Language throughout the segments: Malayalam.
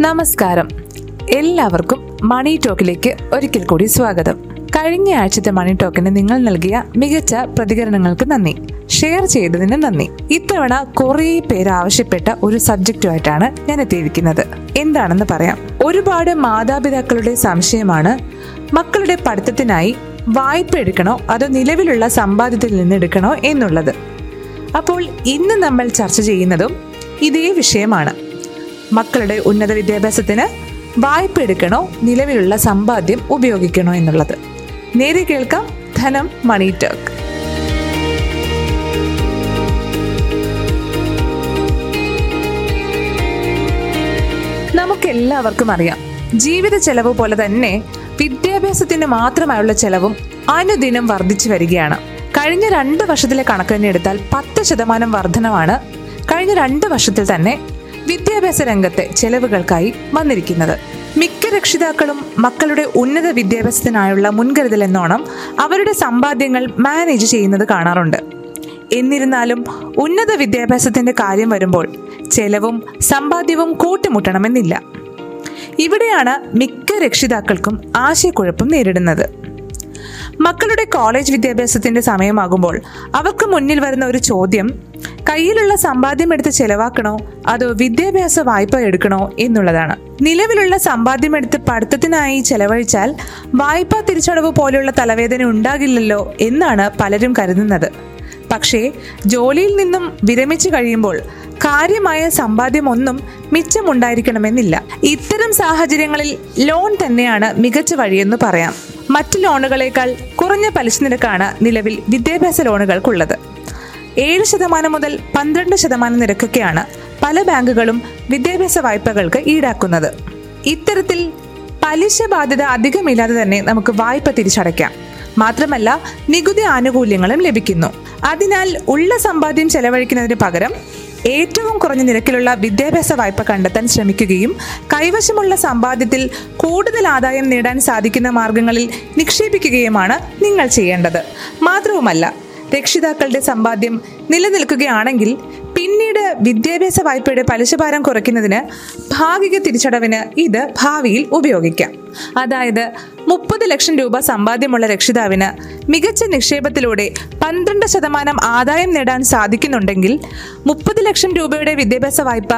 നമസ്കാരം. എല്ലാവർക്കും മണി ടോക്കിലേക്ക് ഒരിക്കൽ കൂടി സ്വാഗതം. കഴിഞ്ഞ ആഴ്ചത്തെ മണി ടോക്കിന് നിങ്ങൾ നൽകിയ മികച്ച പ്രതികരണങ്ങൾക്ക് നന്ദി. ഷെയർ ചെയ്തതിന് നന്ദി. ഇത്തവണ കുറേ പേര് ആവശ്യപ്പെട്ട ഒരു സബ്ജക്റ്റുമായിട്ടാണ് ഞാൻ എത്തിയിരിക്കുന്നത്. എന്താണെന്ന് പറയാം. ഒരുപാട് മാതാപിതാക്കളുടെ സംശയമാണ്. മക്കളുടെ പഠിത്തത്തിനായി വായ്പ എടുക്കണോ? അതോ നിലവിലുള്ള സമ്പാദ്യത്തിൽ നിന്ന് എടുക്കണോ എന്നുള്ളത്. അപ്പോൾ ഇന്ന് നമ്മൾ ചർച്ച ചെയ്യുന്നതും ഇതേ വിഷയമാണ്. മക്കളുടെ ഉന്നത വിദ്യാഭ്യാസത്തിന് വായ്പ എടുക്കണോ? നിലവിലുള്ള സമ്പാദ്യം ഉപയോഗിക്കണോ എന്നുള്ളത്. നേരെ കേൾക്കാം ധനം മണി ടോക്ക്. നമുക്കെല്ലാവർക്കും അറിയാം. ജീവിത ചെലവ് പോലെ തന്നെ വിദ്യാഭ്യാസത്തിന് മാത്രമായുള്ള ചെലവും അനുദിനം വർദ്ധിച്ചു വരികയാണ്. കഴിഞ്ഞ രണ്ട് വർഷത്തിലെ കണക്ക് തന്നെ എടുത്താൽ പത്ത് ശതമാനം വർധനമാണ്. കഴിഞ്ഞ രണ്ട് വർഷത്തിൽ തന്നെ വിദ്യാഭ്യാസ രംഗത്തെ ചെലവുകൾക്കായി വന്നിരിക്കുന്നത്. മിക്ക രക്ഷിതാക്കളും മക്കളുടെ ഉന്നത വിദ്യാഭ്യാസത്തിനായുള്ള മുൻകരുതൽ എന്നോണം അവരുടെ സമ്പാദ്യങ്ങൾ മാനേജ് ചെയ്യുന്നത് കാണാറുണ്ട്. എന്നിരുന്നാലും ഉന്നത വിദ്യാഭ്യാസത്തിന്റെ കാര്യം വരുമ്പോൾ ചെലവും സമ്പാദ്യവും കൂട്ടിമുട്ടണമെന്നില്ല. ഇവിടെയാണ് മിക്ക രക്ഷിതാക്കൾക്കും ആശയക്കുഴപ്പം നേരിടുന്നത്. മക്കളുടെ കോളേജ് വിദ്യാഭ്യാസത്തിന്റെ സമയമാകുമ്പോൾ അവർക്ക് മുന്നിൽ വരുന്ന ഒരു ചോദ്യം കയ്യിലുള്ള സമ്പാദ്യം എടുത്ത് ചെലവാക്കണോ? അതോ വിദ്യാഭ്യാസ വായ്പ എടുക്കണോ എന്നുള്ളതാണ്. നിലവിലുള്ള സമ്പാദ്യം എടുത്ത് പഠിത്തത്തിനായി ചെലവഴിച്ചാൽ വായ്പാ തിരിച്ചടവ് പോലെയുള്ള തലവേദന ഉണ്ടാകില്ലല്ലോ എന്നാണ് പലരും കരുതുന്നത്. പക്ഷേ ജോലിയിൽ നിന്നും വിരമിച്ചു കഴിയുമ്പോൾ കാര്യമായ സമ്പാദ്യമൊന്നും മിച്ചമുണ്ടായിരിക്കണമെന്നില്ല. ഇത്തരം സാഹചര്യങ്ങളിൽ ലോൺ തന്നെയാണ് മികച്ച വഴിയെന്ന് പറയാം. മറ്റു ലോണുകളേക്കാൾ കുറഞ്ഞ പലിശ നിരക്കാണ് നിലവിൽ വിദ്യാഭ്യാസ ലോണുകൾക്കുള്ളത്. ഏഴ് ശതമാനം മുതൽ പന്ത്രണ്ട് ശതമാനം നിരക്കൊക്കെയാണ് പല ബാങ്കുകളും വിദ്യാഭ്യാസ വായ്പകൾക്ക് ഈടാക്കുന്നത്. ഇത്തരത്തിൽ പലിശ ബാധ്യത അധികമില്ലാതെ തന്നെ നമുക്ക് വായ്പ തിരിച്ചടയ്ക്കാം. മാത്രമല്ല നികുതി ആനുകൂല്യങ്ങളും ലഭിക്കുന്നു. അതിനാൽ ഉള്ള സമ്പാദ്യം ചെലവഴിക്കുന്നതിന് പകരം ഏറ്റവും കുറഞ്ഞ നിരക്കിലുള്ള വിദ്യാഭ്യാസ വായ്പ കണ്ടെത്താൻ ശ്രമിക്കുകയും കൈവശമുള്ള സമ്പാദ്യത്തിൽ കൂടുതൽ ആദായം നേടാൻ സാധിക്കുന്ന മാർഗങ്ങളിൽ നിക്ഷേപിക്കുകയുമാണ് നിങ്ങൾ ചെയ്യേണ്ടത്. മാത്രവുമല്ല രക്ഷിതാക്കളുടെ സമ്പാദ്യം നിലനിൽക്കുകയാണെങ്കിൽ പിന്നീട് വിദ്യാഭ്യാസ വായ്പയുടെ പലിശഭാരം കുറയ്ക്കുന്നതിന് ഭാഗിക തിരിച്ചടവിന് ഇത് ഭാവിയിൽ ഉപയോഗിക്കാം. അതായത് മുപ്പത് ലക്ഷം രൂപ സമ്പാദ്യമുള്ള രക്ഷിതാവിന് മികച്ച നിക്ഷേപത്തിലൂടെ പന്ത്രണ്ട് ശതമാനം ആദായം നേടാൻ സാധിക്കുന്നുണ്ടെങ്കിൽ മുപ്പത് ലക്ഷം രൂപയുടെ വിദ്യാഭ്യാസ വായ്പ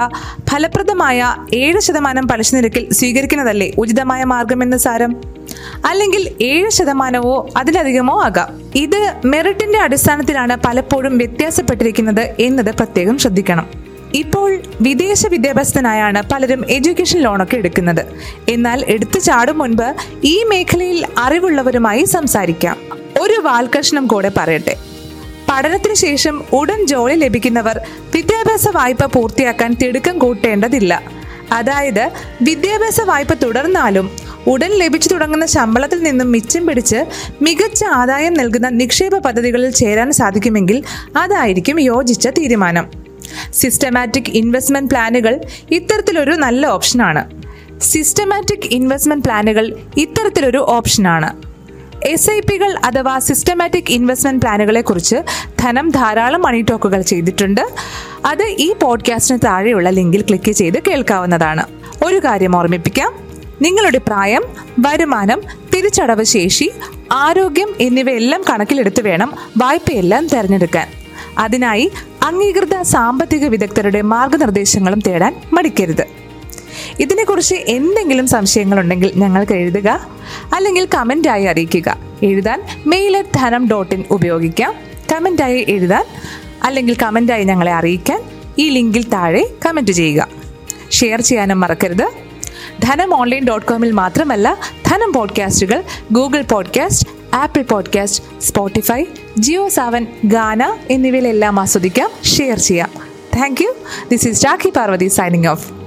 ഫലപ്രദമായ ഏഴ് ശതമാനം പലിശ നിരക്കിൽ സ്വീകരിക്കുന്നതല്ലേ ഉചിതമായ മാർഗമെന്ന് സാരം? അല്ലെങ്കിൽ ഏഴ് ശതമാനമോ അതിലധികമോ ആകാം. ഇത് മെറിറ്റിന്റെ അടിസ്ഥാനത്തിലാണ് പലപ്പോഴും വ്യത്യാസപ്പെട്ടിരിക്കുന്നത് എന്നത് പ്രത്യേകം ശ്രദ്ധിക്കണം. ഇപ്പോൾ വിദേശ വിദ്യാഭ്യാസത്തിനായാണ് പലരും എഡ്യൂക്കേഷൻ ലോണൊക്കെ എടുക്കുന്നത്. എന്നാൽ എടുത്തു ചാടും മുൻപ് ഈ മേഖലയിൽ അറിവുള്ളവരുമായി സംസാരിക്കാം. ഒരു വാൽകഷ്ണം കൂടെ പറയട്ടെ. പഠനത്തിന് ശേഷം ഉടൻ ജോലി ലഭിക്കുന്നവർ വിദ്യാഭ്യാസ വായ്പ പൂർത്തിയാക്കാൻ തിടുക്കം കൂട്ടേണ്ടതില്ല. അതായത് വിദ്യാഭ്യാസ വായ്പ തുടർന്നാലും ഉടൻ ലഭിച്ചു തുടങ്ങുന്ന ശമ്പളത്തിൽ നിന്നും മിച്ചം പിടിച്ച് മികച്ച ആദായം നൽകുന്ന നിക്ഷേപ പദ്ധതികളിൽ ചേരാൻ സാധിക്കുമെങ്കിൽ അതായിരിക്കും യോജിച്ച തീരുമാനം. സിസ്റ്റമാറ്റിക് ഇൻവെസ്റ്റ്മെന്റ് പ്ലാനുകൾ ഇത്തരത്തിലൊരു നല്ല ഓപ്ഷനാണ്. സിസ്റ്റമാറ്റിക് ഇൻവെസ്റ്റ്മെന്റ് പ്ലാനുകൾ ഇത്തരത്തിലൊരു ഓപ്ഷനാണ്. എസ് ഐ പികൾ അഥവാ സിസ്റ്റമാറ്റിക് ഇൻവെസ്റ്റ്മെന്റ് പ്ലാനുകളെ കുറിച്ച് ധനം ധാരാളം മണി ടോക്കുകൾ ചെയ്തിട്ടുണ്ട്. അത് ഈ പോഡ്കാസ്റ്റിന് താഴെയുള്ള ലിങ്കിൽ ക്ലിക്ക് ചെയ്ത് കേൾക്കാവുന്നതാണ്. ഒരു കാര്യം ഓർമ്മിപ്പിക്കാം. നിങ്ങളുടെ പ്രായം വരുമാനം തിരിച്ചടവ് ശേഷി ആരോഗ്യം എന്നിവയെല്ലാം കണക്കിലെടുത്ത് വേണം വായ്പയെല്ലാം തിരഞ്ഞെടുക്കാൻ. അതിനായി അംഗീകൃത സാമ്പത്തിക വിദഗ്ധരുടെ മാർഗനിർദ്ദേശങ്ങളും തേടാൻ മടിക്കരുത്. ഇതിനെക്കുറിച്ച് എന്തെങ്കിലും സംശയങ്ങളുണ്ടെങ്കിൽ ഞങ്ങൾക്ക് എഴുതുക അല്ലെങ്കിൽ കമന്റായി അറിയിക്കുക. എഴുതാൻ mail at Dhanam dot in ഉപയോഗിക്കാം. കമന്റായി എഴുതാൻ അല്ലെങ്കിൽ കമന്റായി ഞങ്ങളെ അറിയിക്കാൻ ഈ ലിങ്കിൽ താഴെ കമന്റ് ചെയ്യുക. ഷെയർ ചെയ്യാനും മറക്കരുത്. ധനം ഓൺലൈൻ ഡോട്ട് കോമിൽ മാത്രമല്ല Dhanam പോഡ്കാസ്റ്റുകൾ Google podcast Apple podcast Spotify Jio Saavn Gaana എന്നിവയിലെല്ലാം ആസ്വദിക്കാം ഷെയർ ചെയ്യാം. Thank you this is Rakhi Parvathy signing off